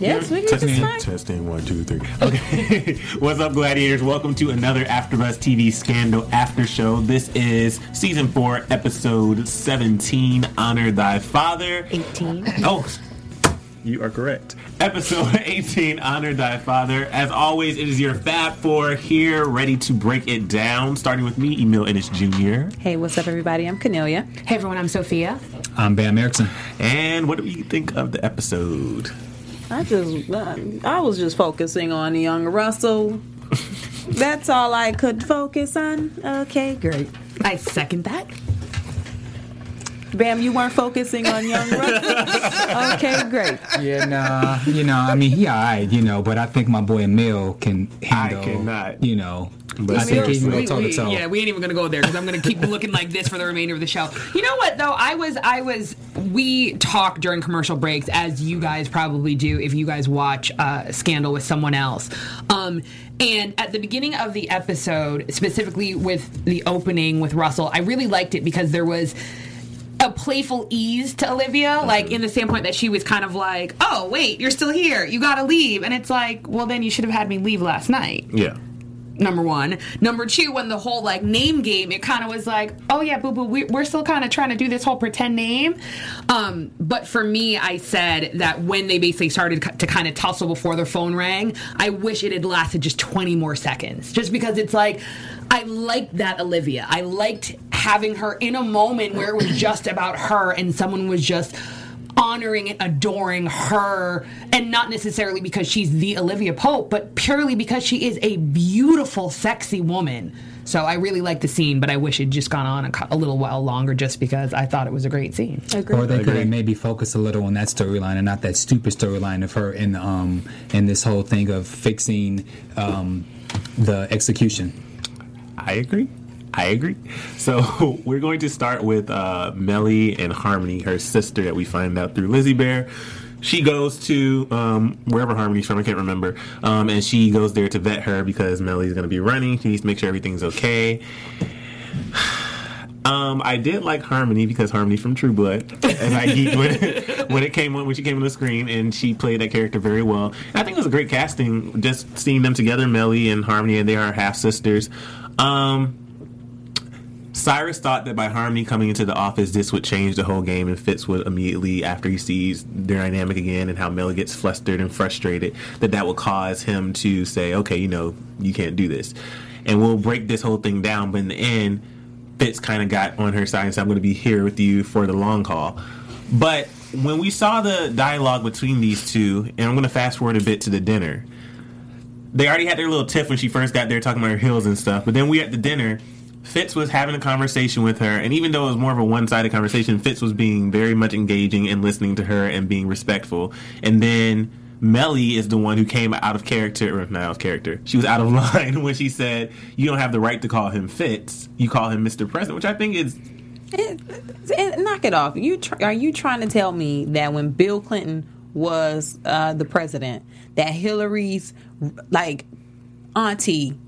Yes, we can testing, just fine. testing one, two, three. Okay. What's up, Gladiators? Welcome to another AfterBuzz TV Scandal After Show. This is season four, episode seventeen. Honor thy father. 18. Oh, you are correct. Episode 18, Honor Thy Father. As always, it is your Fab Four here, ready to break it down. Starting with me, Emil Ennis Jr. Hey, what's up, everybody? I'm Cornelia. Hey everyone, I'm Sophia. I'm Bam Erickson. And what do you think of the episode? I just, uh, I was just focusing on young Russell. That's all I could focus on. Okay, great. I second that. Bam, you weren't focusing on young Russell. okay, great. Yeah, nah, you know, I mean, he alright, you know, but I think my boy Emil can handle, I cannot. you know, But I think he can seriously. go toe to yeah, we ain't even gonna go there because I'm gonna keep looking like this for the remainder of the show. You know what though? I was, I was. We talk during commercial breaks, as you guys probably do if you guys watch uh, Scandal with someone else. Um, and at the beginning of the episode, specifically with the opening with Russell, I really liked it because there was a playful ease to Olivia, like in the standpoint that she was kind of like, "Oh, wait, you're still here. You got to leave." And it's like, "Well, then you should have had me leave last night." Yeah. Number one. Number two, when the whole like name game, it kind of was like, "Oh yeah, boo boo, we, we're still kind of trying to do this whole pretend name." Um, but for me, I said that when they basically started to kind of tussle before their phone rang, I wish it had lasted just 20 more seconds, just because it's like. I liked that Olivia. I liked having her in a moment where it was just about her and someone was just honoring and adoring her and not necessarily because she's the Olivia Pope, but purely because she is a beautiful, sexy woman. So I really like the scene, but I wish it'd just gone on a, a little while longer just because I thought it was a great scene. Or they could have maybe focused a little on that storyline and not that stupid storyline of her in um in this whole thing of fixing um the execution. I agree. I agree. So we're going to start with uh, Melly and Harmony, her sister that we find out through Lizzie Bear. She goes to um, wherever Harmony's from, I can't remember, um, and she goes there to vet her because Melly's going to be running. She needs to make sure everything's okay. Um, I did like Harmony because Harmony from True Blood, and I geeked when it, when it came on when she came on the screen, and she played that character very well. And I think it was a great casting, just seeing them together, Melly and Harmony, and they are half sisters. Um, Cyrus thought that by Harmony coming into the office, this would change the whole game, and Fitz would immediately, after he sees their dynamic again and how Melly gets flustered and frustrated, that that would cause him to say, "Okay, you know, you can't do this," and we'll break this whole thing down. But in the end, Fitz kind of got on her side and said, "I'm going to be here with you for the long haul." But when we saw the dialogue between these two, and I'm going to fast forward a bit to the dinner, they already had their little tiff when she first got there talking about her heels and stuff. But then we at the dinner, Fitz was having a conversation with her, and even though it was more of a one sided conversation, Fitz was being very much engaging and listening to her and being respectful. And then Melly is the one who came out of character, or not out of character. She was out of line when she said, "You don't have the right to call him Fitz. You call him Mr. President," which I think is Eh, eh, knock it off. You tr- are you trying to tell me that when Bill Clinton was uh, the president, that Hillary's like auntie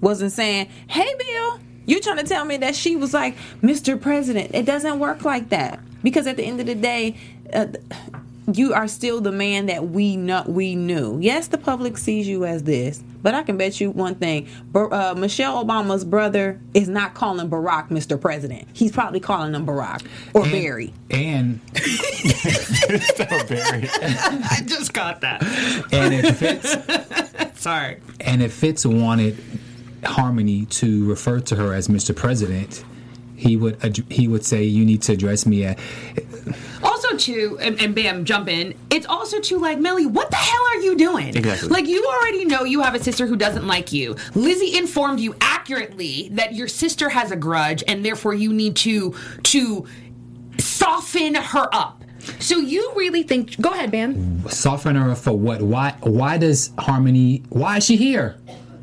wasn't saying, "Hey, Bill." You trying to tell me that she was like, "Mr. President"? It doesn't work like that because at the end of the day. Uh, you are still the man that we know we knew. Yes, the public sees you as this, but I can bet you one thing: uh, Michelle Obama's brother is not calling Barack Mr. President. He's probably calling him Barack or And- Barry. And very. I just got that. and if Fitz Sorry. and if Fitz wanted Harmony to refer to her as Mr. President, he would ad- he would say, "You need to address me at." Also, too, and, and bam, jump in. It's also too like Melly. What the hell are you doing? Exactly. Like you already know you have a sister who doesn't like you. Lizzie informed you accurately that your sister has a grudge, and therefore you need to to soften her up. So you really think? Go ahead, Bam. Soften her up for what? Why? Why does Harmony? Why is she here?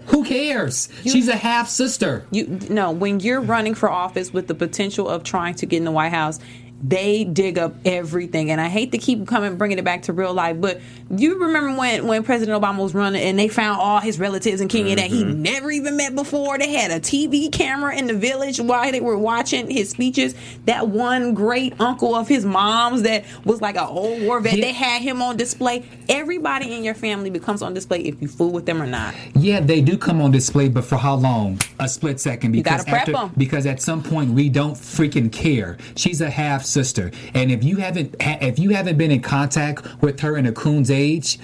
Who cares? She's a half sister. You no, when you're running for office with the potential of trying to get in the White House, they dig up everything. And I hate to keep coming bringing it back to real life, but you remember when when President Obama was running and they found all his relatives in Kenya that he mm-hmm. never even met before. They had a TV camera in the village while they were watching his speeches. That one great uncle of his mom's that was like an old war vet. Yeah. They had him on display. Everybody in your family becomes on display if you fool with them or not. Yeah, they do come on display, but for how long? A split second. Because after, 'em. because at some point we don't freaking care. She's a half sister, and if you haven't if you haven't been in contact with her in a coon's age.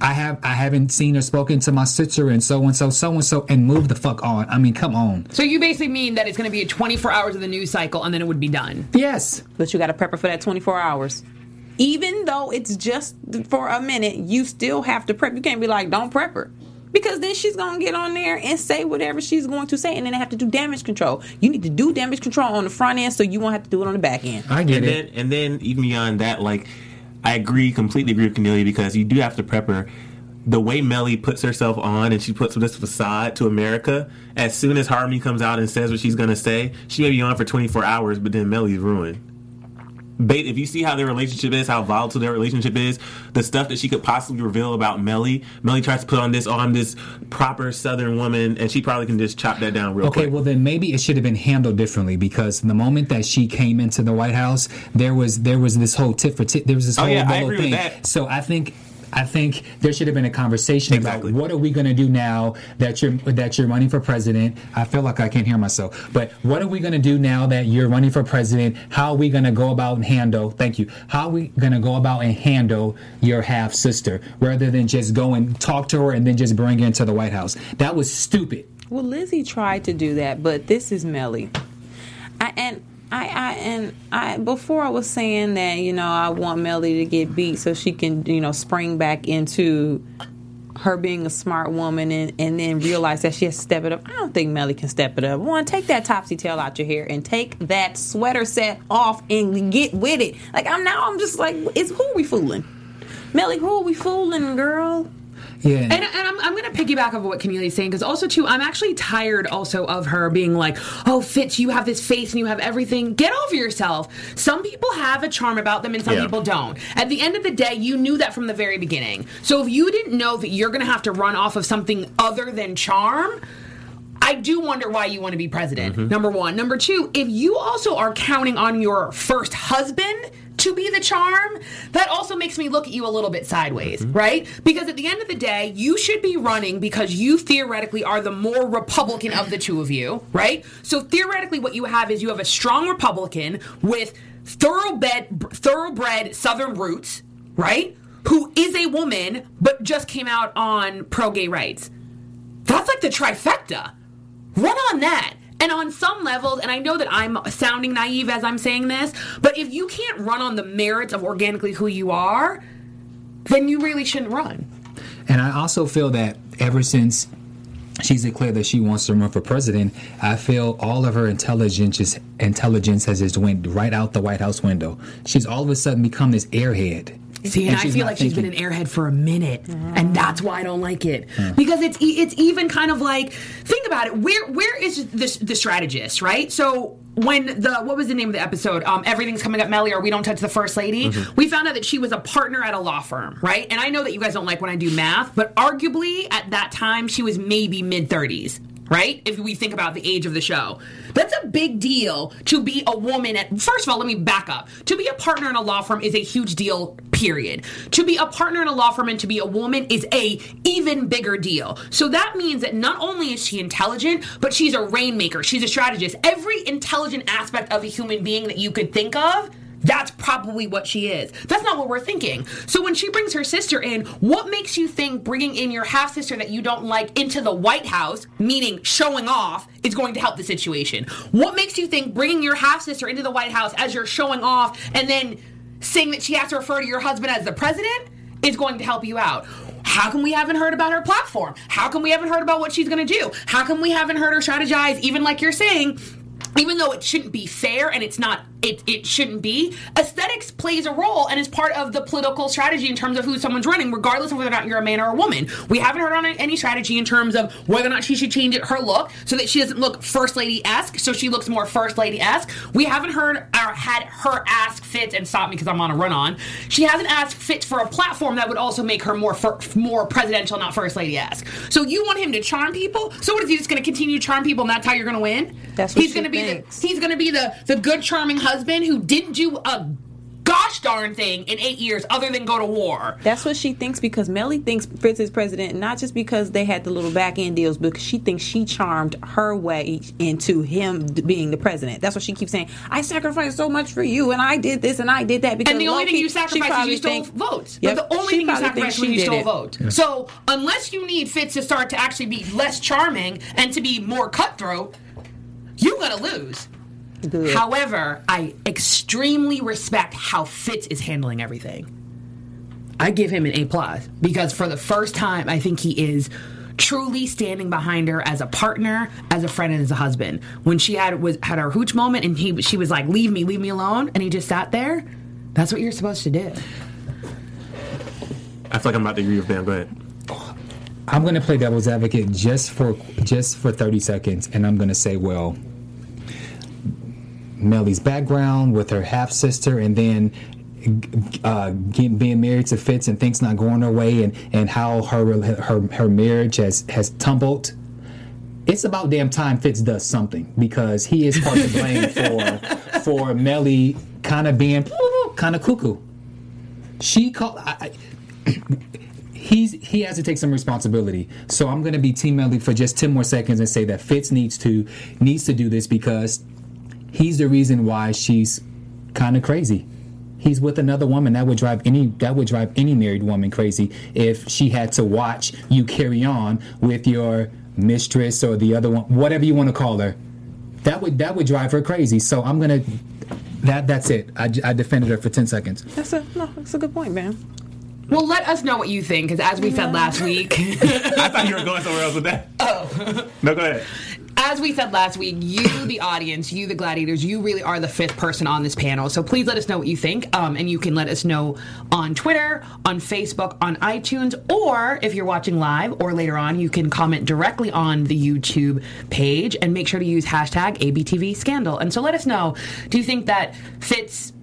I have I haven't seen or spoken to my sister and so and so so and so and move the fuck on. I mean, come on. So you basically mean that it's going to be a 24 hours of the news cycle, and then it would be done. Yes. but you got to prep her for that 24 hours. Even though it's just for a minute, you still have to prep. You can't be like, don't prep her. Because then she's going to get on there and say whatever she's going to say, and then they have to do damage control. You need to do damage control on the front end so you won't have to do it on the back end. I get and it. then and then even beyond that, like I agree, completely agree with Cornelia because you do have to prep her. The way Melly puts herself on and she puts this facade to America, as soon as Harmony comes out and says what she's gonna say, she may be on for 24 hours, but then Melly's ruined. Bait, if you see how their relationship is, how volatile their relationship is, the stuff that she could possibly reveal about Melly, Melly tries to put on this, oh, I'm this proper Southern woman, and she probably can just chop that down real Okay, quick. Okay well then maybe it should have been handled differently because the moment that she came into the White House, there was there was this whole tit for tit. There was this Oh, whole yeah, I agree with thing. that. So I think. I think there should have been a conversation Exactly. about what are we going to do now that you're that you're running for president. I feel like I can't hear myself, but what are we going to do now that you're running for president? How are we going to go about and handle? Thank you. How are we going to go about and handle your half sister rather than just go and talk to her and then just bring her into the White House? That was stupid. Well, Lizzie tried to do that, but this is Melly. I, and I, I and I before I was saying that you know I want Melly to get beat so she can you know spring back into her being a smart woman and, and then realize that she has to step it up. I don't think Melly can step it up. One, take that topsy tail out your hair and take that sweater set off and get with it. Like I'm now I'm just like, it's who are we fooling? Melly, who are we fooling, girl? Yeah. And, and I'm, I'm going to piggyback off of what Cornelia's saying because also too I'm actually tired also of her being like, oh Fitz, you have this face and you have everything. Get over yourself. Some people have a charm about them and some Yeah. people don't. At the end of the day, you knew that from the very beginning. So if you didn't know that you're going to have to run off of something other than charm. I do wonder why you want to be president. Mm-hmm. Number one. Number two, if you also are counting on your first husband to be the charm, that also makes me look at you a little bit sideways, mm-hmm. right? Because at the end of the day, you should be running because you theoretically are the more Republican of the two of you, right? So theoretically, what you have is you have a strong Republican with thoroughbred, thoroughbred Southern roots, right? Who is a woman, but just came out on pro gay rights. That's like the trifecta. Run on that. And on some levels, and I know that I'm sounding naive as I'm saying this, but if you can't run on the merits of organically who you are, then you really shouldn't run. And I also feel that ever since she's declared that she wants to run for president, I feel all of her intelligence intelligence has just went right out the White House window. She's all of a sudden become this airhead. See, and, I feel like she's been an airhead for a minute, and that's why I don't like it. Because it's it's even kind of like think about it. Where where is this the strategist, right? So when the what was the name of the episode? Um, everything's coming up, Melly, or we don't touch the first lady. We found out that she was a partner at a law firm, right? And I know that you guys don't like when I do math, but arguably at that time she was maybe mid thirties. Right? If we think about the age of the show, that's a big deal to be a woman at. First of all, let me back up. To be a partner in a law firm is a huge deal, period. To be a partner in a law firm and to be a woman is a even bigger deal. So that means that not only is she intelligent, but she's a rainmaker. She's a strategist. Every intelligent aspect of a human being that you could think of, that's probably what she is. That's not what we're thinking. So when she brings her sister in, what makes you think bringing in your half sister that you don't like into the White House, meaning showing off, is going to help the situation? What makes you think bringing your half sister into the White House as you're showing off and then saying that she has to refer to your husband as the president is going to help you out. How come we haven't heard about her platform? How come we haven't heard about what she's going to do? How come we haven't heard her strategize, even like you're saying, even though it shouldn't be fair and it's not it, it shouldn't be. Aesthetics plays a role and is part of the political strategy in terms of who someone's running regardless of whether or not you're a man or a woman. We haven't heard on any strategy in terms of whether or not she should change it, her look so that she doesn't look first lady-esque so she looks more first lady-esque. We haven't heard or had her ask Fitz and stop me because i'm on a run on she hasn't asked Fitz for a platform that would also make her more fir- more presidential not first lady-esque. So you want him to charm people? So what is he just going to continue to charm people and that's how you're going to win? That's what he's going to be the, he's going to be the the good charming husband who didn't do a gosh darn thing in eight years other than go to war. That's what she thinks because Melly thinks Fitz is president not just because they had the little back end deals, but because she thinks she charmed her way into him being the president. That's what she keeps saying. I sacrificed so much for you, and I did this and I did that. Because And the only thing you she sacrificed is probably you stole think- votes. Yep, But the only thing you probably thinks sacrificed was she you did stole it. vote. So unless you need Fitz to start to actually be less charming and to be more cutthroat, you're gonna lose. Good. However, I extremely respect how Fitz is handling everything. I give him an A plus because for the first time, I think he is truly standing behind her as a partner, as a friend, and as a husband. When she had was had her hooch moment, and he she was like, "Leave me, leave me alone," and he just sat there. That's what you're supposed to do. I feel like I'm about to agree with Bam. Go ahead. I'm going to play devil's advocate just for just for 30 seconds, and I'm going to say, well, Melly's background with her half sister, and then uh, getting, being married to Fitz and things not going her way, and, and how her her her marriage has has tumbled. It's about damn time Fitz does something because he is part of the blame for for Melly kind of being kind of cuckoo. She called. I, I, he's he has to take some responsibility. So I'm going to be Team Melly for just ten more seconds and say that Fitz needs to needs to do this because he's the reason why she's kind of crazy. He's with another woman that would drive any that would drive any married woman crazy if she had to watch you carry on with your mistress or the other one, whatever you want to call her. That would that would drive her crazy. So I'm gonna that that's it. I, I defended her for ten seconds. That's a no. That's a good point, man. Well, let us know what you think, because as we said last week, I thought you were going somewhere else with that. Oh. no, go ahead. As we said last week, you, the audience, you, the gladiators, you really are the fifth person on this panel. So please let us know what you think. Um, and you can let us know on Twitter, on Facebook, on iTunes, or if you're watching live or later on, you can comment directly on the YouTube page and make sure to use hashtag ABTV scandal. And so let us know do you think that Fitz?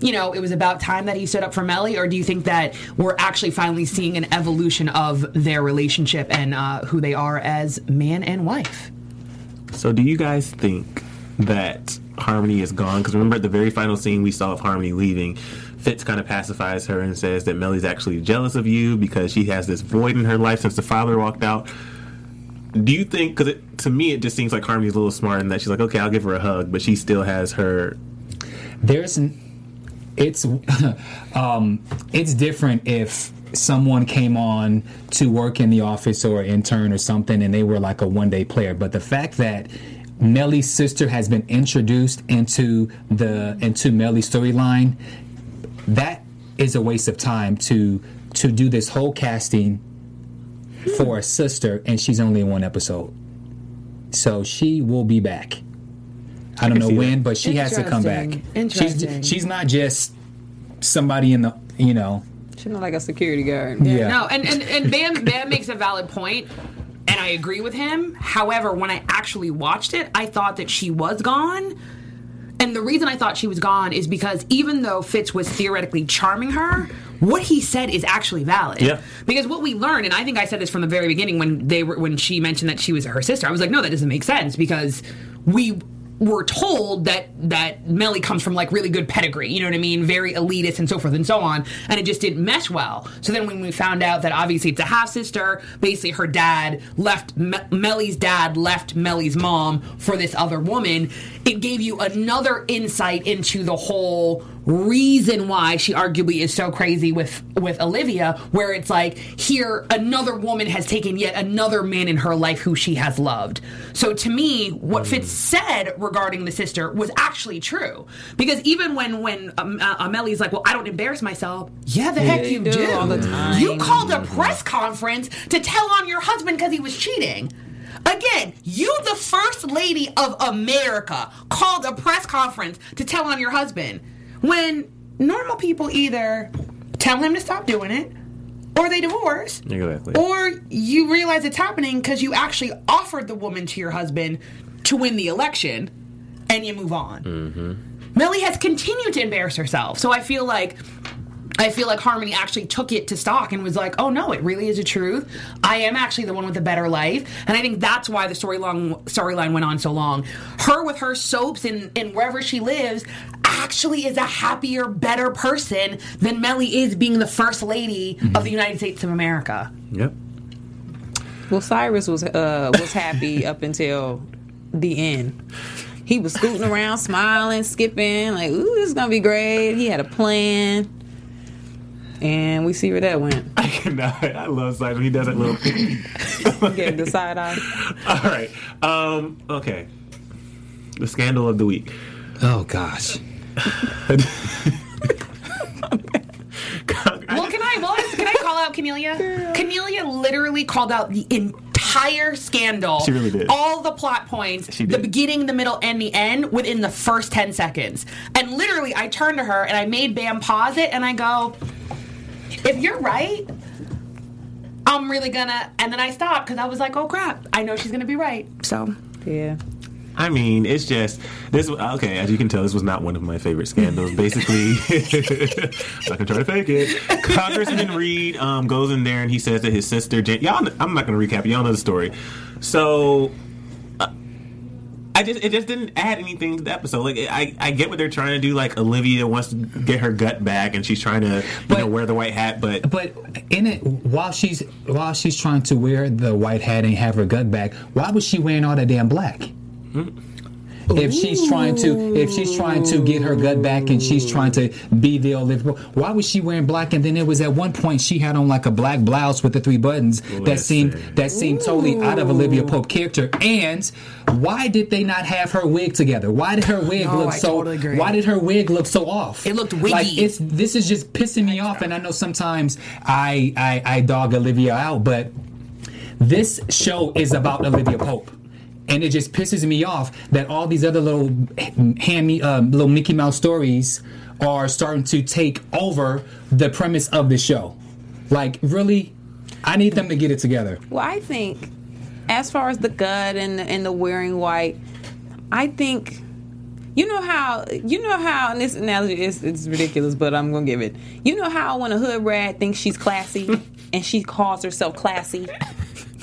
You know, it was about time that he stood up for Melly, or do you think that we're actually finally seeing an evolution of their relationship and uh, who they are as man and wife? So, do you guys think that Harmony is gone? Because remember, at the very final scene we saw of Harmony leaving, Fitz kind of pacifies her and says that Melly's actually jealous of you because she has this void in her life since the father walked out. Do you think? Because to me, it just seems like Harmony's a little smart in that she's like, okay, I'll give her a hug, but she still has her. there's an it's um it's different if someone came on to work in the office or intern or something and they were like a one day player but the fact that Melly's sister has been introduced into the into Melly's storyline that is a waste of time to to do this whole casting for a sister and she's only in one episode so she will be back I don't can know when, that. but she has to come back. Interesting. Interesting. She's she's not just somebody in the you know. She's not like a security guard. Yeah. No, and, and, and Bam Bam makes a valid point, and I agree with him. However, when I actually watched it, I thought that she was gone. And the reason I thought she was gone is because even though Fitz was theoretically charming her, what he said is actually valid. Yeah. Because what we learned, and I think I said this from the very beginning when they were when she mentioned that she was her sister, I was like, no, that doesn't make sense because we were told that that Melly comes from like really good pedigree, you know what I mean, very elitist and so forth and so on, and it just didn't mesh well. So then when we found out that obviously it's a half sister, basically her dad left Me- Melly's dad left Melly's mom for this other woman, it gave you another insight into the whole reason why she arguably is so crazy with with Olivia where it's like here another woman has taken yet another man in her life who she has loved. So to me what Fitz said regarding the sister was actually true. Because even when when um, uh, Amelie's like well I don't embarrass myself yeah the heck you you do do. all the time. you called a press conference to tell on your husband because he was cheating Again, you, the first lady of America, called a press conference to tell on your husband when normal people either tell him to stop doing it or they divorce Exactly. or you realize it's happening because you actually offered the woman to your husband to win the election and you move on. Mm-hmm. Millie has continued to embarrass herself. So I feel like I feel like Harmony actually took it to stock and was like, "Oh no, it really is a truth. I am actually the one with a better life." And I think that's why the storyline storyline went on so long. Her with her soaps and, and wherever she lives actually is a happier, better person than Melly is being the first lady of the United States of America. Yep. Well, Cyrus was uh, was happy up until the end. He was scooting around, smiling, skipping, like, "Ooh, this is gonna be great." He had a plan, and we see where that went. I cannot. I love Simon. He does that little. He gave the side eye. All right. Um. Okay. The scandal of the week. Oh gosh. Well, can I well, can I call out Cornelia? Cornelia literally called out the entire scandal. She really did. All the plot points, She the beginning, the middle, and the end within the first ten seconds. And literally, I turned to her and I made Bam pause it, and I go, "If you're right." I'm really gonna, and then I stopped because I was like, "Oh crap! I know she's gonna be right." So Yeah. I mean, it's just this. Okay, as you can tell, this was not one of my favorite scandals. Basically, I can try to fake it. Congressman Reed um, goes in there and he says that his sister, Jan- y'all. I'm not going to recap. Y'all know the story. So, I just it just didn't add anything to the episode. Like I, I get what they're trying to do. Like Olivia wants to get her gut back and she's trying to you But- know wear the white hat, but But in it, while she's while she's trying to wear the white hat and have her gut back, why was she wearing all that damn black? Hmm. If she's trying to, if she's trying to get her gut back and she's trying to be the Olivia, why was she wearing black? And then it was at one point she had on like a black blouse with the three buttons that seemed that seemed totally out of Olivia Pope character. And why did they not have her wig together? Why did her wig No, look I so? totally agree. Why did her wig look so off? It looked Like wiggy. it's this is just pissing me off, and I know sometimes I, I I dog Olivia out, but this show is about Olivia Pope. And it just pisses me off that all these other little hand me uh, little Mickey Mouse stories are starting to take over the premise of the show. Like, really, I need them to get it together. Well, I think as far as the gut and the, and the wearing white, I think you know how you know how and this analogy is it's ridiculous, but I'm gonna give it. You know how when a hood rat thinks she's classy and she calls herself classy.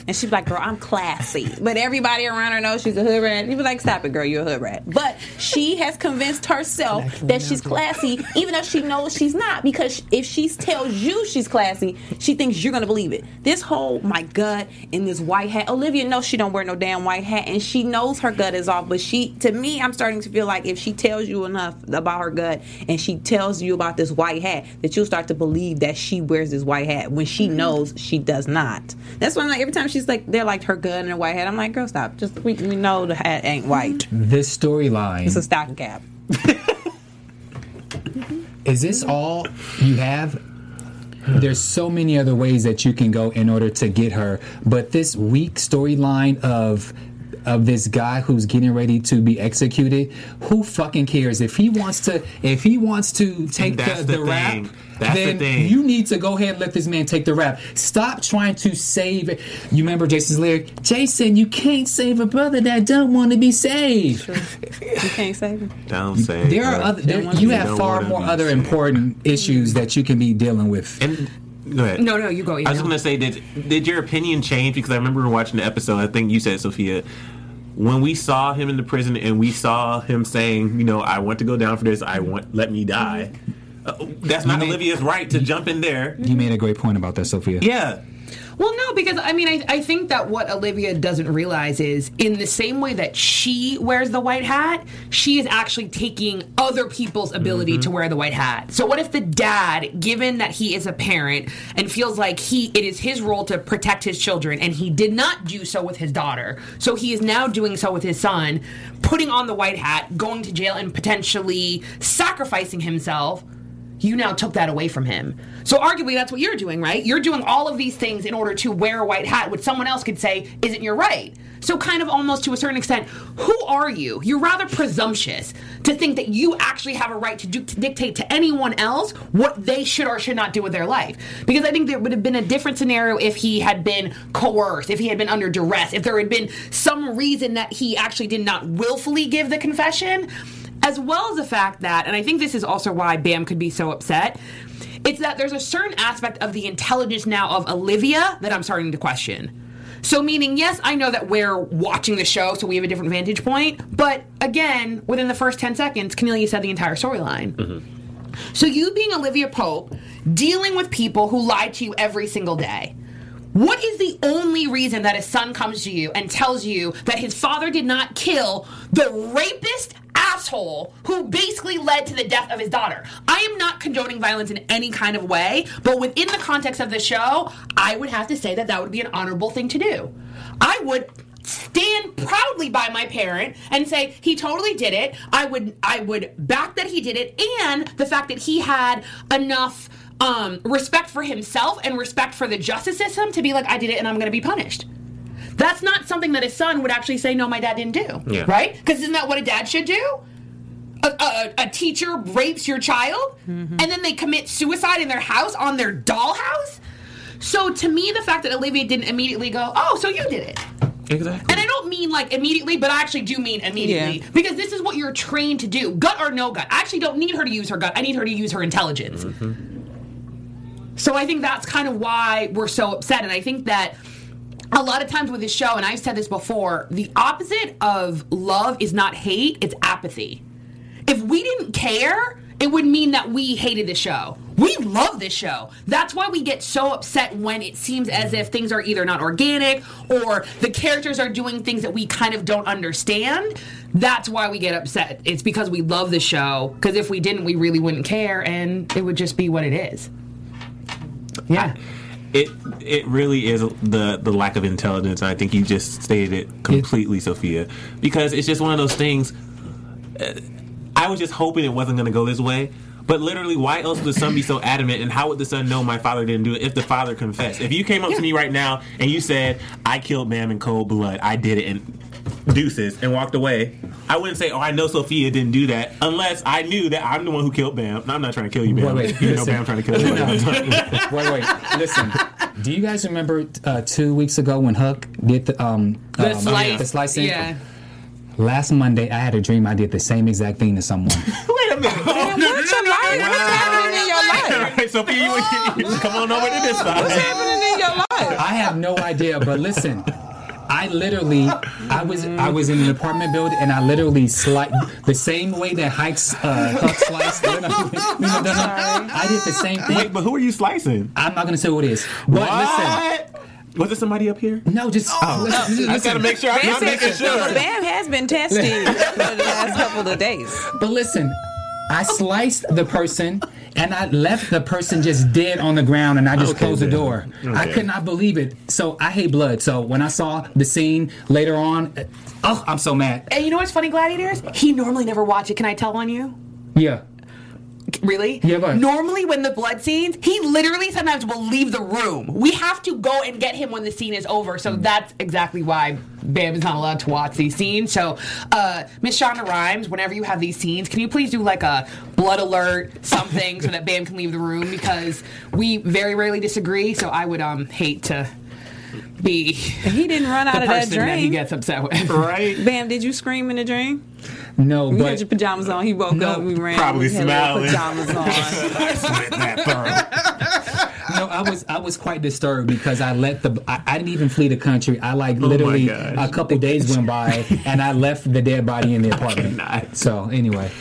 And she's like, girl, I'm classy. But everybody around her knows she's a hood rat. You be like, stop it, girl, you're a hood rat. But she has convinced herself that she's classy, even though she knows she's not. Because if she tells you she's classy, she thinks you're gonna believe it. This whole my gut in this white hat. Olivia knows she don't wear no damn white hat, and she knows her gut is off. But she, to me, I'm starting to feel like if she tells you enough about her gut, and she tells you about this white hat, that you'll start to believe that she wears this white hat when she mm-hmm. knows she does not. That's why I'm like every time she's like they're like her gut and her white hat. I'm like, girl, stop. Just we, we know the hat ain't white. This storyline It's a stocking cap. Is this all you have? There's so many other ways that you can go in order to get her, but this weak storyline of of this guy who's getting ready to be executed, who fucking cares if he wants to if he wants to take the, the the rap, thing. That's the then thing. you need to go ahead and let this man take the rap. Stop trying to save it. You remember Jason's lyric? Jason, you can't save a brother that don't want to be saved. You can't save him. don't say There are other. There, want you have far more other saved. important issues that you can be dealing with. And go ahead. no, no, you go. I was Emil. going to say, did did your opinion change? Because I remember watching the episode. I think you said, Sophia, when we saw him in the prison and we saw him saying, you know, I want to go down for this. I want let me die. uh, that's not mean- Olivia's right to jump in there. You made a great point about that, Sophia. Yeah. Well, no, because I mean, I, I think that what Olivia doesn't realize is in the same way that she wears the white hat, she is actually taking other people's ability mm-hmm. to wear the white hat. So, what if the dad, given that he is a parent and feels like he it is his role to protect his children, and he did not do so with his daughter, so he is now doing so with his son, putting on the white hat, going to jail, and potentially sacrificing himself you now took that away from him. So arguably that's what you're doing, right? You're doing all of these things in order to wear a white hat, which someone else could say isn't your right. So kind of almost to a certain extent, who are you? You're rather presumptuous to think that you actually have a right to, do, to dictate to anyone else what they should or should not do with their life. Because I think there would have been a different scenario if he had been coerced, if he had been under duress, if there had been some reason that he actually did not willfully give the confession as well as the fact that, and I think this is also why Bam could be so upset, it's that there's a certain aspect of the intelligence now of Olivia that I'm starting to question. So, meaning, yes, I know that we're watching the show, so we have a different vantage point, but again, within the first 10 seconds, Cornelia said the entire storyline. Mm-hmm. So, you being Olivia Pope, dealing with people who lie to you every single day, what is the only reason that a son comes to you and tells you that his father did not kill the rapist asshole who basically led to the death of his daughter? I am not condoning violence in any kind of way, but within the context of the show, I would have to say that that would be an honorable thing to do. I would stand proudly by my parent and say he totally did it. I would I would back that he did it and the fact that he had enough um, respect for himself and respect for the justice system to be like I did it and I'm going to be punished. That's not something that a son would actually say no my dad didn't do. Yeah. Right? Because isn't that what a dad should do? A, a, a teacher rapes your child mm-hmm. and then they commit suicide in their house on their dollhouse? So to me, the fact that Olivia didn't immediately go, "Oh, so you did it," Exactly. and I don't mean like immediately, but I actually do mean immediately Yeah. because this is what you're trained to do, gut or no gut. I actually don't need her to use her gut. I need her to use her intelligence. Mm-hmm. So I think that's kind of why we're so upset, and I think that. A lot of times with this show, and I've said this before, the opposite of love is not hate, it's apathy. If we didn't care, it would mean that we hated the show. We love this show. That's why we get so upset when it seems as if things are either not organic or the characters are doing things that we kind of don't understand. That's why we get upset. It's because we love the show. Because if we didn't, we really wouldn't care, and it would just be what it is. Yeah. It it really is the the lack of intelligence. I think you just stated it completely, Sophia, because it's just one of those things. uh, I was just hoping it wasn't going to go this way. But literally, why else would the son be so adamant? And how would the son know my father didn't do it if the father confessed? If you came up to me right now and you said, I killed Bam in cold blood, I did it, and deuces, and walked away, I wouldn't say, Oh, I know Sophia didn't do that, unless I knew that I'm the one who killed Bam. I'm not trying to kill you, Bam. Wait, wait, you know, listen. Bam trying to kill you. wait, wait. Listen. Do you guys remember uh, two weeks ago when Huck did the um The um, slice. the slicing? Yeah. Last Monday, I had a dream I did the same exact thing to someone. Wait a minute. Man, what's your life? What's happening in your life? Right, Sophia, you, you come on over to this side. What's happening in your life? I have no idea, but listen. I literally, I was, I was in an apartment building, and I literally sliced the same way that Hikes uh, Huck sliced. You know, you know, the- I did the same thing. Wait, but who are you slicing? I'm not gonna say what it is, but listen. Was it somebody up here? No, just Oh, listen, I just gotta make sure. I'm not making sure. The bam has been tested for the last couple of days. But listen, I sliced the person and I left the person just dead on the ground and I just Okay, closed the then. door. I could not believe it. So I hate blood. So when I saw the scene later on, uh, oh, I'm so mad. And you know what's funny, Gladiators? He normally never watch it. Can I tell on you? Yeah. Really? Yeah, but- Normally, when the blood scenes, he literally sometimes will leave the room. We have to go and get him when the scene is over. So that's exactly why Bam is not allowed to watch these scenes. So, uh, Miss Shonda Rhimes, whenever you have these scenes, can you please do like a blood alert, something, so that Bam can leave the room? Because we very rarely disagree. So I would um hate to be He didn't run out the of that person that he gets upset with. Right? Bam, did you scream in the dream? No, You had your pajamas on. He woke No, up. We ran. probably we had smiling. Pajamas on. Slit that throat. No, I was I was quite disturbed because I let the I, I didn't even flee the country. I like oh literally gosh. a couple days went by and I left the dead body in the apartment. cannot. So anyway,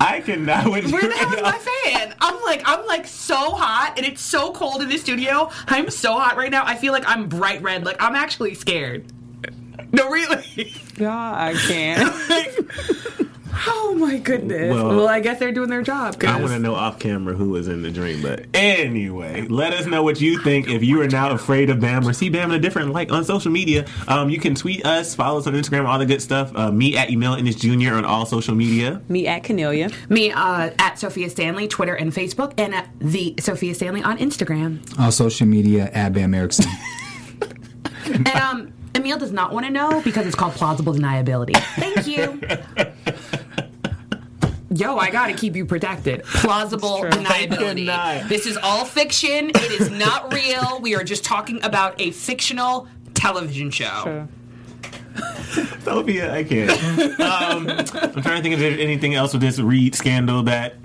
I cannot with Where the hell is my now. fan? I'm like, I'm like so hot, and it's so cold in the studio. I'm so hot right now. I feel like I'm bright red. Like I'm actually scared. No, really. God, I can't. Oh my goodness. Well- Well, I guess they're doing their job. 'cause- I want to know off camera who was in the dream, but anyway, let us know what you think. If you are now afraid of Bam or see Bam in a different light on social media, um, you can tweet us, follow us on Instagram, all the good stuff. Uh, me at Emil Ennis Jr. on all social media. Me at Canelia. Me uh, at Sophia Stanley, Twitter and Facebook, and at the Sophia Stanley on Instagram. On social media, at Bam Erickson. And um, Emil does not want to know because it's called plausible deniability. Thank you. Yo, I gotta keep you protected. Plausible deniability. This is all fiction. It is not real. We are just talking about a fictional television show. Sophia, I can't. um, I'm trying to think if there's anything else with this Reed scandal that.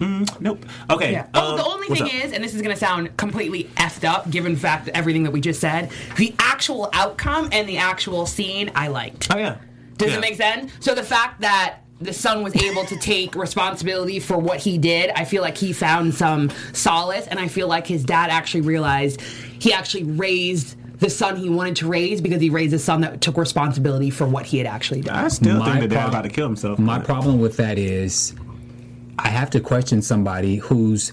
Mm, nope. Okay. Yeah. Oh, um, the only thing up? is, and this is going to sound completely effed up, given the fact that everything that we just said, the actual outcome and the actual scene, I liked. Oh yeah. Does Yeah. it make sense? So the fact that the son was able to take responsibility for what he did, I feel like he found some solace, and I feel like his dad actually realized he actually raised the son he wanted to raise because he raised a son that took responsibility for what he had actually done. I still My think the dad prob- about to kill himself. My problem with that is, I have to question somebody who's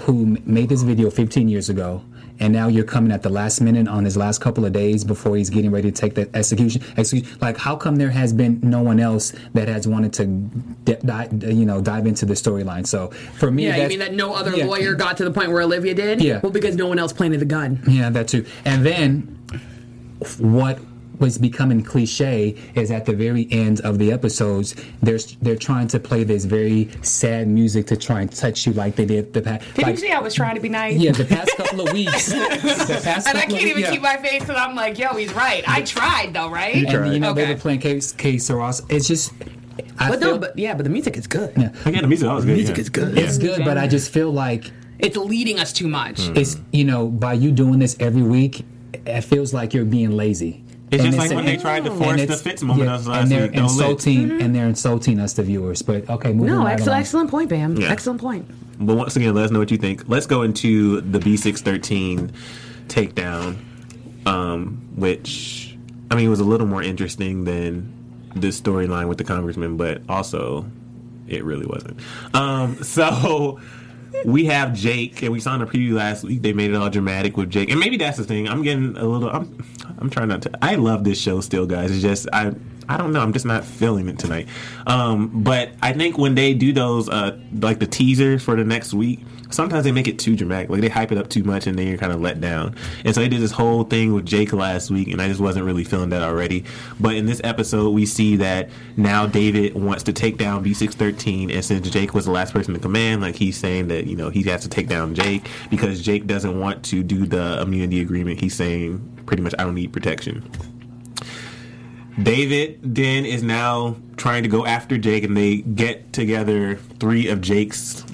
who made this video 15 years ago, and now you're coming at the last minute on his last couple of days before he's getting ready to take the execution. Execution. Like, how come there has been no one else that has wanted to, di- di- you know, dive into the storyline? So for me, Yeah, you mean that no other yeah. lawyer got to the point where Olivia did? Yeah. Well, because no one else planted the gun. Yeah, that too. And then what was becoming cliche is at the very end of the episodes, they're they're trying to play this very sad music to try and touch you like they did the past. Did like, you see I was trying to be nice? Yeah, the past couple of weeks. the past And I can't of, even yeah. keep my face because I'm like, yo, he's right. I tried though, right? And you know they were playing K K Soros. It's just. I But feel, no, but yeah, but the music is good. Yeah again, the music always good. Music yeah. is good. it's good, but I just feel like It's leading us too much. it's you know by you doing this every week, it feels like you're being lazy. It's And just like when they tried to force the it's- Fitz moment yeah, us last and they're week. Don't insulting and they're insulting us, the viewers. But okay, moving No, right excellent, along. excellent point, Bam. Yeah. Excellent point. But once again, let us know what you think. Let's go into the B613 takedown, um, which, I mean, was a little more interesting than this storyline with the congressman, but also it really wasn't. Um, so we have Jake, and we saw in the preview last week, they made it all dramatic with Jake. And maybe that's the thing. I'm getting a little, I'm, I'm trying not to, I love this show still, guys. It's just, I, I don't know. I'm just not feeling it tonight. Um, but I think when they do those, uh, like the teasers for the next week, sometimes they make it too dramatic. Like they hype it up too much, and then you're kind of let down. And so they did this whole thing with Jake last week, and I just wasn't really feeling that already. But in this episode, we see that now David wants to take down B613, and since Jake was the last person to command, like he's saying that you know he has to take down Jake because Jake doesn't want to do the immunity agreement. He's saying pretty much, I don't need protection. David then is now trying to go after Jake, and they get together three of Jake's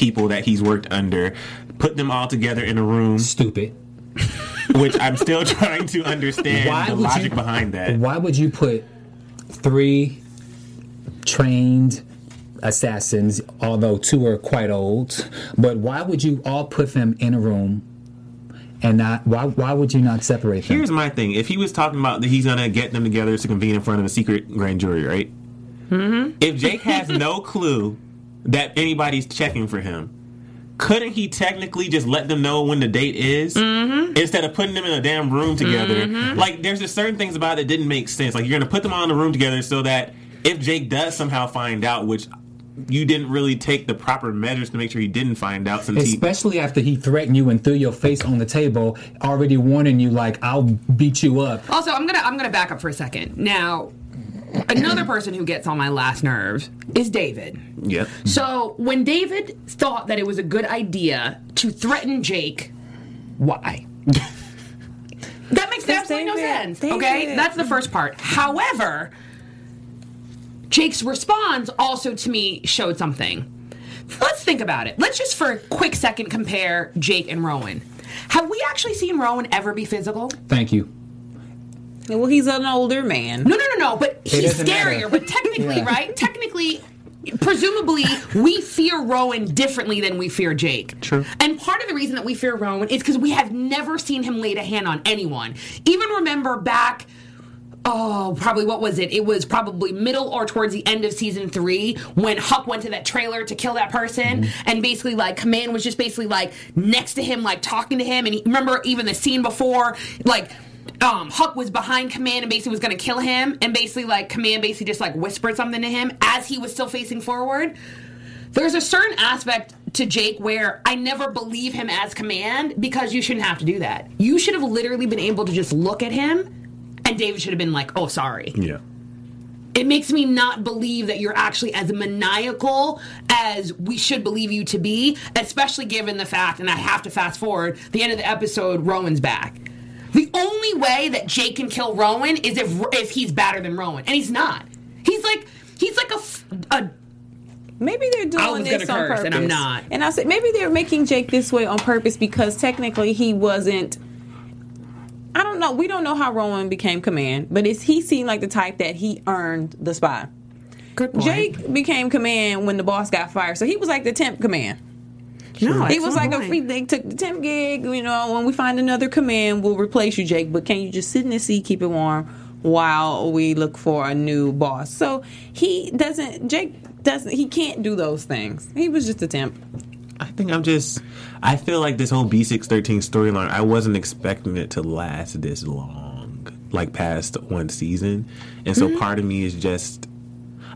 people that he's worked under, put them all together in a room, Stupid. which I'm still trying to understand Why the logic you- behind that. Why would you put three trained assassins, although two are quite old, but why would you all put them in a room and not? Why? Why would you not separate them? Here's my thing: if he was talking about that he's gonna get them together to convene in front of a secret grand jury, right? Mm-hmm. If Jake has no clue that anybody's checking for him, couldn't he technically just let them know when the date is mm-hmm. instead of putting them in a damn room together? Mm-hmm. Like, there's just certain things about it that didn't make sense. Like, you're gonna put them all in a room together so that if Jake does somehow find out, which you didn't really take the proper measures to make sure he didn't find out, since he Especially after he threatened you and threw your face on the table, already warning you like I'll beat you up. Also, I'm gonna I'm gonna back up for a second. Now, another person who gets on my last nerves is David. Yep. So when David thought that it was a good idea to threaten Jake, why? that makes absolutely no David- sense. David- Okay, that's the first part. However, Jake's response also to me showed something. Let's think about it. Let's just for a quick second compare Jake and Rowan. Have we actually seen Rowan ever be physical? Thank you. Well, he's an older man. No, no, no, no. But he's scarier. matter. But technically, Yeah. right? Technically, presumably we fear Rowan differently than we fear Jake. True. And part of the reason that we fear Rowan is because we have never seen him laid a hand on anyone. Even remember back. Oh, probably what was it? It was probably middle or towards the end of season three when Huck went to that trailer to kill that person, and basically like Command was just basically like next to him, like talking to him. And he, remember even the scene before, like um, Huck was behind Command and basically was going to kill him, and basically like Command basically just like whispered something to him as he was still facing forward. There's a certain aspect to Jake where I never believe him as Command because you shouldn't have to do that. You should have literally been able to just look at him, and David should have been like, "Oh, sorry." Yeah. it makes me not believe that you're actually as maniacal as we should believe you to be, especially given the fact, and I have to fast forward, the end of the episode, Rowan's back. The only way that Jake can kill Rowan is if if he's better than Rowan, and he's not. He's like he's like a. Maybe they're doing this on purpose. and I'm not. And I said maybe they're making Jake this way on purpose because technically he wasn't. I don't know. We don't know how Rowan became command, but it's, he seemed like the type that he earned the spot. good point. Jake became command when the boss got fired, so he was like the temp command. No, He was like a free. They took the temp gig. You know, when we find another command, we'll replace you, Jake. But can you just sit in the seat, keep it warm, while we look for a new boss? So he doesn't. Jake doesn't. He can't do those things. He was just a temp. I think I'm just. I feel like this whole B613 storyline, I wasn't expecting it to last this long, like past one season. And so mm-hmm. part of me is just.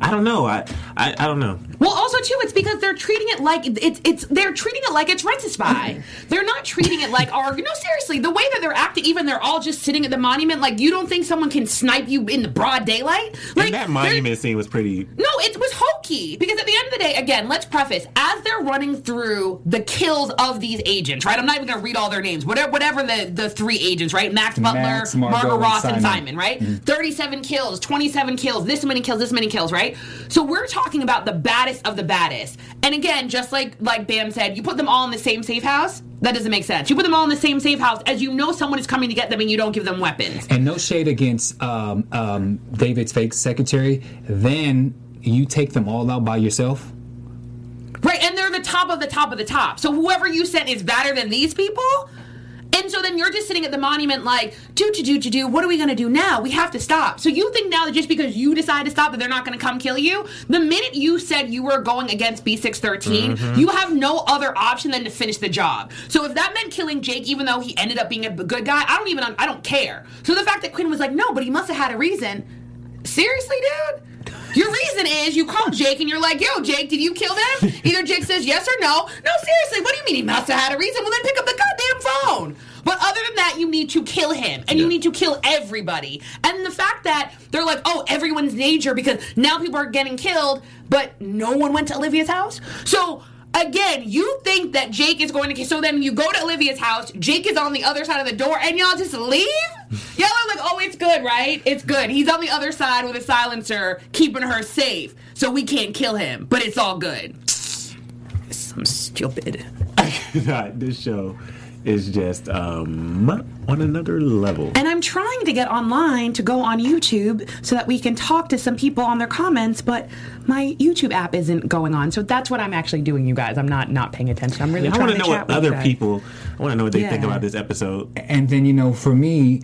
I don't know. I, I I don't know. Well, also too, it's because they're treating it like it's it's they're treating it like it's Rent a Spy. they're not treating it like our no seriously. The way that they're acting, even they're all just sitting at the monument. Like you don't think someone can snipe you in the broad daylight? Like and that they're- monument scene was pretty. No, it was hokey because at the end of the day, again, let's preface as they're running through the kills of these agents, right? I'm not even going to read all their names. Whatever, whatever the the three agents, right? Max Butler, Max, Margot, Margot, Ross, and Simon. Simon, right? Mm-hmm. 37 kills, 27 kills, this many kills, this many kills, right? So we're talking about the baddest of the baddest. And again, just like like Bam said, you put them all in the same safe house. That doesn't make sense. You put them all in the same safe house as you know someone is coming to get them and you don't give them weapons. And no shade against um, um, David's fake secretary. Then you take them all out by yourself. Right, and they're the top of the top of the top. So whoever you sent is better than these people. And so then you're just sitting at the monument like, do do do do do. What are we gonna do now? We have to stop. So you think now that just because you decide to stop, that they're not gonna come kill you? The minute you said you were going against B613, mm-hmm. you have no other option than to finish the job. So if that meant killing Jake, even though he ended up being a good guy, I don't even I don't care. So the fact that Quinn was like, no, but he must have had a reason. Seriously, dude? Your reason is you call Jake and you're like, yo, Jake, did you kill them? Either Jake says yes or no. No, seriously, what do you mean he must have had a reason? Well, then pick up the goddamn phone. But other than that, you need to kill him and you need to kill everybody. And the fact that they're like, oh, everyone's danger because now people are getting killed, but no one went to Olivia's house. So again, you think that Jake is going to. So then you go to Olivia's house. Jake is on the other side of the door, and y'all just leave. Y'all are like, oh, it's good, right? It's good. He's on the other side with a silencer, keeping her safe, so we can't kill him. But it's all good. Some stupid. this show is just um on another level. And I'm trying to get online to go on YouTube so that we can talk to some people on their comments, but my YouTube app isn't going on. So that's what I'm actually doing, you guys. I'm not not paying attention. I'm really I want to know chat what other you people. I want to know what they think about this episode. And then you know, for me,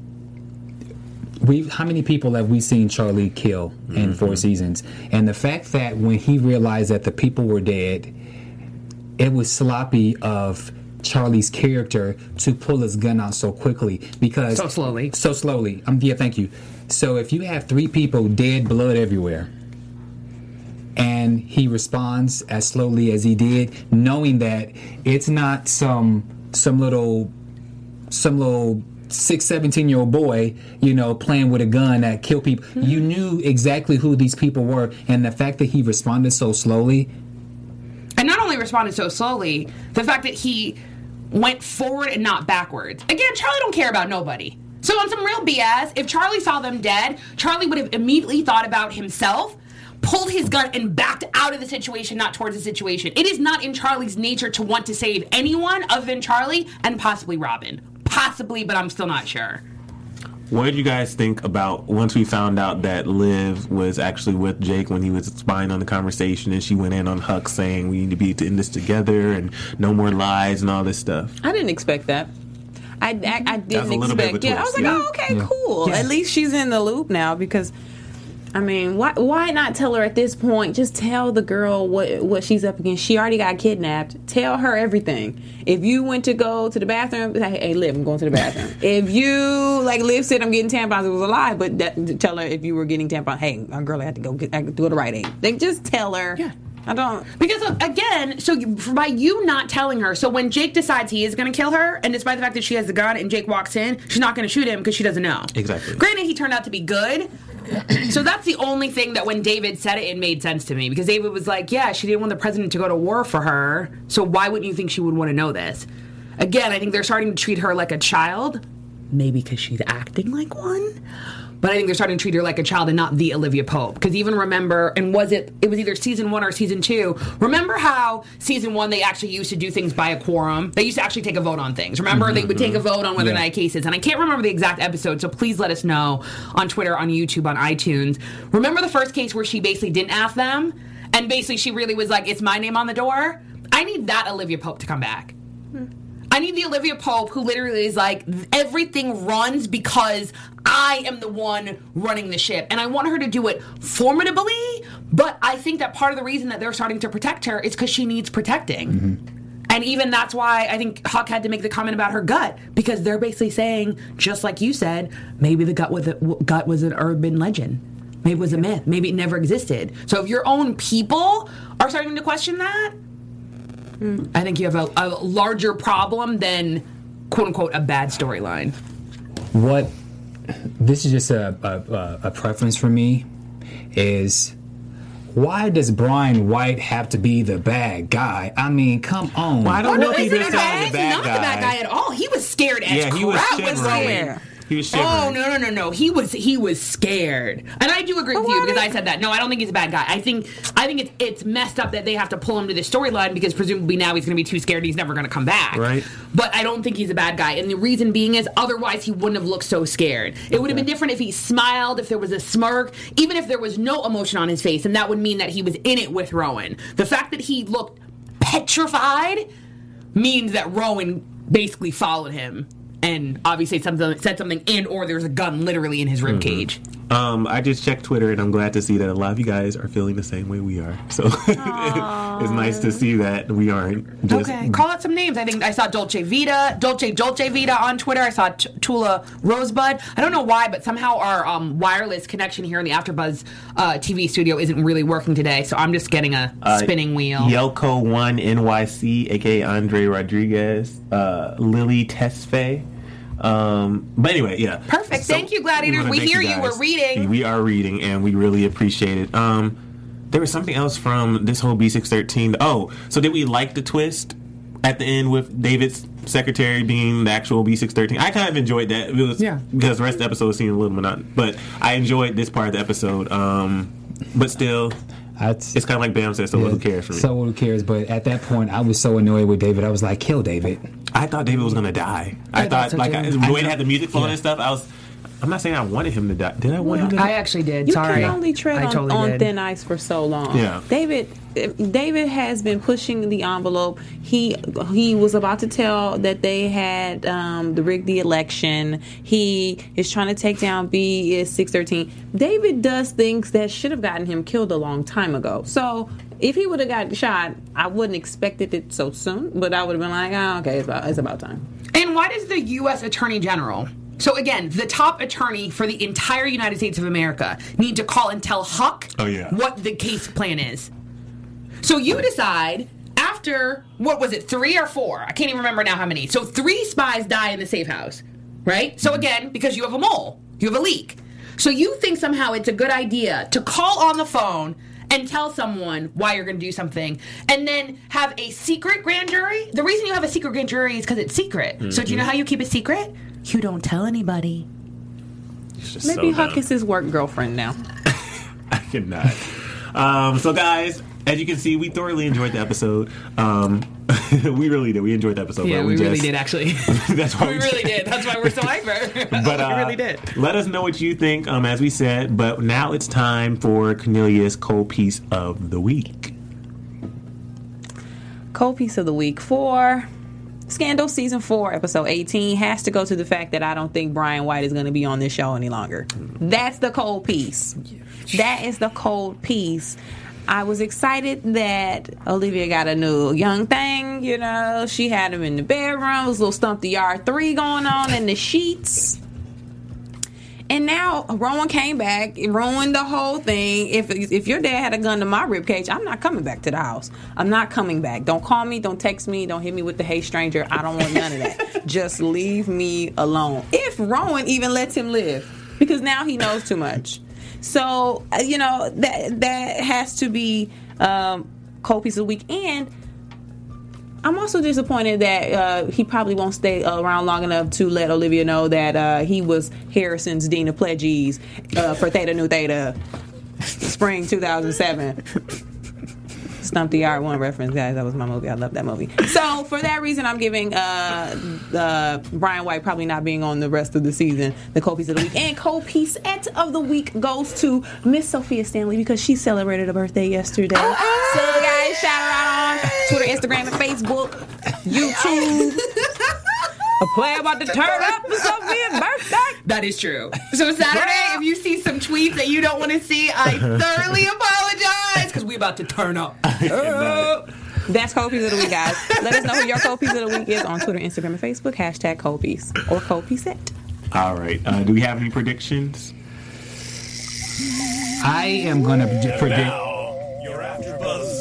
we how many people have we seen Charlie kill in four seasons? And the fact that when he realized that the people were dead, it was sloppy of Charlie's character to pull his gun out so quickly because So slowly. So slowly. Um, yeah, thank you. So if you have three people dead, blood everywhere, and he responds as slowly as he did, knowing that it's not some some little some little six, 17 year old boy, you know, playing with a gun that kill people. You knew exactly who these people were, and the fact that he responded so slowly. And not only responded so slowly, the fact that he went forward and not backwards. Again, Charlie don't care about nobody. So on some real BS, if Charlie saw them dead, Charlie would have immediately thought about himself, pulled his gun and backed out of the situation, not towards the situation. It is not in Charlie's nature to want to save anyone other than Charlie and possibly Robin. Possibly, but I'm still not sure. What did you guys think about once we found out that Liv was actually with Jake when he was spying on the conversation and she went in on Huck saying we need to be in this together and no more lies and all this stuff? I didn't expect that. I, I, I didn't a little bit of expect. a Yeah, I was like, yeah. oh, okay, Yeah. cool. Yeah. At least she's in the loop now because. I mean, why why not tell her at this point? Just tell the girl what what she's up against. She already got kidnapped. Tell her everything. If you went to go to the bathroom, say, hey, Liv, I'm going to the bathroom. if you like Liv said, I'm getting tampons, it was a lie. But that, tell her if you were getting tampons, hey, uh, girl, I had to go get I could do it the right age. They just tell her. Yeah. I don't. Because look, again, so you, by you not telling her, so when Jake decides he is going to kill her, and despite the fact that she has the gun and Jake walks in, she's not going to shoot him because she doesn't know. Exactly. Granted, he turned out to be good. So that's the only thing that when David said it, it made sense to me because David was like, "Yeah, she didn't want the president to go to war for her, so why wouldn't you think she would want to know this?" Again, I think they're starting to treat her like a child, maybe because she's acting like one. But I think they're starting to treat her like a child and not the Olivia Pope. Because even remember, and was it? It was either season one or season two. Remember how season one they actually used to do things by a quorum? They used to actually take a vote on things. Remember, mm-hmm, they would take a mm-hmm. vote on whether or not a case is. And I can't remember the exact episode, so please let us know on Twitter, on YouTube, on iTunes. Remember the first case where she basically didn't ask them, and basically she really was like, "It's my name on the door." I need that Olivia Pope to come back. Hmm. I need the Olivia Pope who literally is like everything runs because I am the one running the ship, and I want her to do it formidably. But I think that part of the reason that they're starting to protect her is because she needs protecting. Mm-hmm. And even that's why I think Huck had to make the comment about her gut because they're basically saying, just like you said, maybe the gut was a, gut was an urban legend, maybe it was a myth, maybe it never existed. So if your own people are starting to question that, Mm. I think you have a, a larger problem than quote unquote a bad storyline. what this is just a, a, a- a preference for me is why does Brian White have to be the bad guy? I mean, come on. Well, I don't know if he's isn't it bad? the bad not guy. the bad guy at all. He was scared as Yeah, he was crap shivering. when Rowan- scared. He was shivering. Oh no no no no! He was he was scared, and I do agree with you because I said that. No, I don't think he's a bad guy. I think I think it's it's messed up that they have to pull him to this storyline because presumably now he's going to be too scared. and He's never going to come back. Right. But I don't think he's a bad guy, and the reason being is otherwise he wouldn't have looked so scared. It would have been different if he smiled, if there was a smirk, even if there was no emotion on his face, and that would mean that he was in it with Rowan. The fact that he looked petrified means that Rowan basically followed him and obviously something said something and or there's a gun literally in his rib cage. Um, I just checked Twitter and I'm glad to see that a lot of you guys are feeling the same way we are. So it's nice to see that we aren't just Okay, call out some names. I think I saw Dolce Vita, Dolce Dolce Vita on Twitter. I saw T- Tula Rosebud. I don't know why, but somehow our um, wireless connection here in the AfterBuzz uh, TV studio isn't really working today. So I'm just getting a Uh, spinning wheel. Yelko One NYC, aka Andre Rodriguez, uh, Lily Tesfaye. Um, but anyway, yeah. Perfect. Thank you, Gladiators. wanna We hear you. guys. We're reading. We are reading, and we really appreciate it. Um, there was something else from this whole B613. Oh, so did we like the twist at the end with David's secretary being the actual B613? I kind of enjoyed that. It was, Yeah. Because the rest of the episode seemed a little monotonous. But I enjoyed this part of the episode. Um, but still, That's, it's kind of like Bam said, so who cares for me? So who cares? But at that point, I was so annoyed with David. I was like, kill David. I thought David was gonna die. I, I thought thought like too. I, the way I had the music flowing yeah. and stuff. I was. I'm not saying I wanted him to die. Did I want him to die? I actually did. You Sorry. can only tread I on, totally on thin ice for so long. Yeah. David, David has been pushing the envelope. He he was about to tell that they had um, the rigged the election. He is trying to take down B is six thirteen. David does things that should have gotten him killed a long time ago. So. If he would have gotten shot, I wouldn't expected it so soon. But I would have been like, oh, okay, it's about, it's about time. And why does the U.S. Attorney General, so again, the top attorney for the entire United States of America, need to call and tell Huck Oh, yeah. what the case plan is? So you decide after, what was it, three or four? I can't even remember now how many. So three spies die in the safe house, right? So mm-hmm. again, because you have a mole, you have a leak. So you think somehow it's a good idea to call on the phone and tell someone why you're going to do something and then have a secret grand jury. The reason you have a secret grand jury is because it's secret. So do you know how you keep a secret? You don't tell anybody. Maybe so Huck is his work girlfriend now. I cannot. Um, so, guys, as you can see, we thoroughly enjoyed the episode. Um, we really did. We enjoyed the episode. Yeah, but we, really did actually. That's why we really did. That's why we're so hyper. But uh, we really did. let us know what you think, um, as we said. But now it's time for Cornelia's cold piece of the week. Cold piece of the week for Scandal season four, episode 18 has to go to the fact that I don't think Brian White is going to be on this show any longer. That's the cold piece. That is the cold piece. I was excited that Olivia got a new young thing. You know, she had him in the bedroom. It was a little stomp the yard three going on in the sheets. And now Rowan came back, and ruined the whole thing. If if your dad had a gun to my ribcage, I'm not coming back to the house. I'm not coming back. Don't call me. Don't text me. Don't hit me with the hey stranger. I don't want none of that. Just leave me alone. If Rowan even lets him live, because now he knows too much. So uh, you know that that has to be um, cold piece of the week and. I'm also disappointed that uh, he probably won't stay around long enough to let Olivia know that uh, he was Harrison's Dean of Pledges uh, for Theta Nu Theta, spring 2007. Stomp the R1 reference, guys. That was my movie. I love that movie. So, for that reason, I'm giving uh, Brian White probably not being on the rest of the season the co piece of the week. And co piece of the week goes to Miss Sophia Stanley because she celebrated a birthday yesterday. So, guys, shout her out on Twitter, Instagram, and Facebook, YouTube. A play about to turn up for Sophia's birthday. That is true. So Saturday, if you see some tweets that you don't want to see, I thoroughly apologize because we're about to turn up. That's Cold Piece of the Week, guys. Let us know who your Cold Piece of the Week is on Twitter, Instagram, and Facebook. Hashtag Cold Piece or Cold Piece Set. All right. Uh, do we have any predictions? I am going to predict. Your AfterBuzz TV.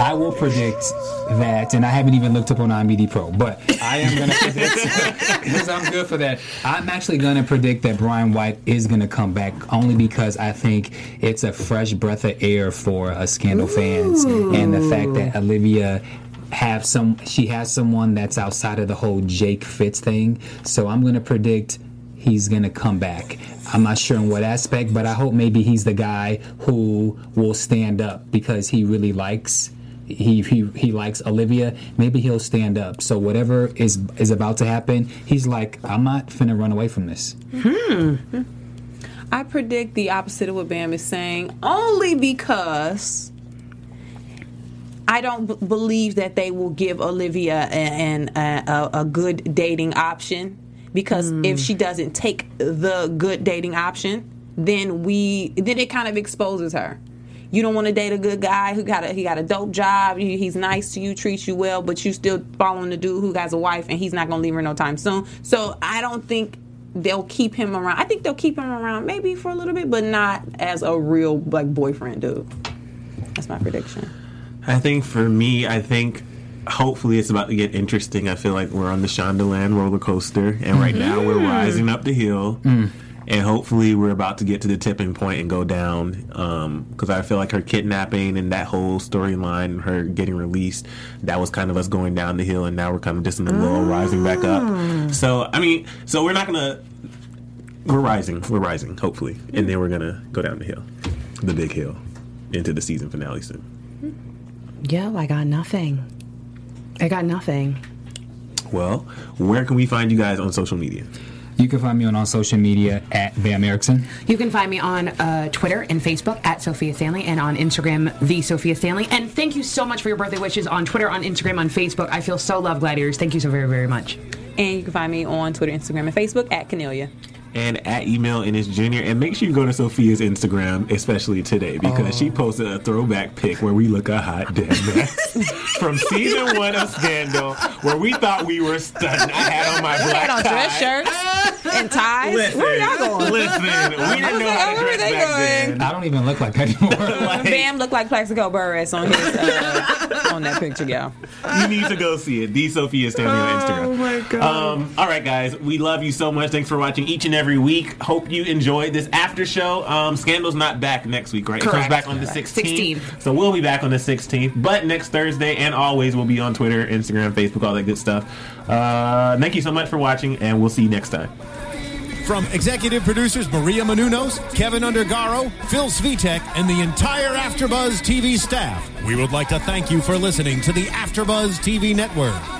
I will predict that, and I haven't even looked up on IMDb Pro, but I am going to predict because I'm good for that. I'm actually going to predict that Brian White is going to come back only because I think it's a fresh breath of air for us Scandal fans, and the fact that Olivia have some, she has someone that's outside of the whole Jake Fitz thing. So I'm going to predict he's going to come back. I'm not sure in what aspect, but I hope maybe he's the guy who will stand up because he really likes he he, he likes Olivia. Maybe he'll stand up. So whatever is is about to happen, he's like, I'm not finna run away from this. Hmm. I predict the opposite of what Bam is saying, only because I don't b- believe that they will give Olivia an, an a, a good dating option. Because hmm. if she doesn't take the good dating option, then we then it kind of exposes her. You don't want to date a good guy who got a he got a dope job. He's nice to you, treats you well, but you still following the dude who has a wife and he's not gonna leave her no time soon. So I don't think they'll keep him around. I think they'll keep him around maybe for a little bit, but not as a real like boyfriend dude. That's my prediction. I think for me, I think hopefully it's about to get interesting. I feel like we're on the Shondaland roller coaster, and right now we're mm. rising up the hill. Mm. And hopefully we're about to get to the tipping point and go down. Um, because I feel like her kidnapping and that whole storyline, her getting released, that was kind of us going down the hill, and now we're kind of just in the low, mm. rising back up. So I mean, so we're not gonna. We're rising. We're rising. Hopefully, and then we're gonna go down the hill, the big hill, into the season finale soon. Yo, I got nothing. I got nothing. Well, where can we find you guys on social media? You can find me on all social media at Bam Erickson. You can find me on uh, Twitter and Facebook at Sophia Stanley and on Instagram, the Sophia Stanley. And thank you so much for your birthday wishes on Twitter, on Instagram, on Facebook. I feel so loved, Gladiators. Thank you so very, very much. And you can find me on Twitter, Instagram, and Facebook at Cornelia. And at Emil Ennis Jr. And make sure you go to Sophia's Instagram, especially today, because she posted a throwback pic where we look a hot damn mess from season one of Scandal, where we thought we were stunning. I had on my black Had on tie. dress shirts and ties. Listen, Where y'all going? listen, we didn't know how to dress they back going? then. I don't even look like that anymore. Like, Bam looked like Plaxico Burress on his uh, on that picture, y'all. you need to go see it. The Sophia Stanley on Instagram. Oh my god. Um, all right, guys, we love you so much. Thanks for watching each and every week. Hope you enjoyed this after show. Um, Scandal's not back next week, right? It comes back on the 16th. 16th. So we'll be back on the 16th. But next Thursday and always we'll be on Twitter, Instagram, Facebook, all that good stuff. Uh, thank you so much for watching, and we'll see you next time. From executive producers Maria Menounos, Keven Undergaro, Phil Svitek, and the entire AfterBuzz TV staff, we would like to thank you for listening to the AfterBuzz TV network.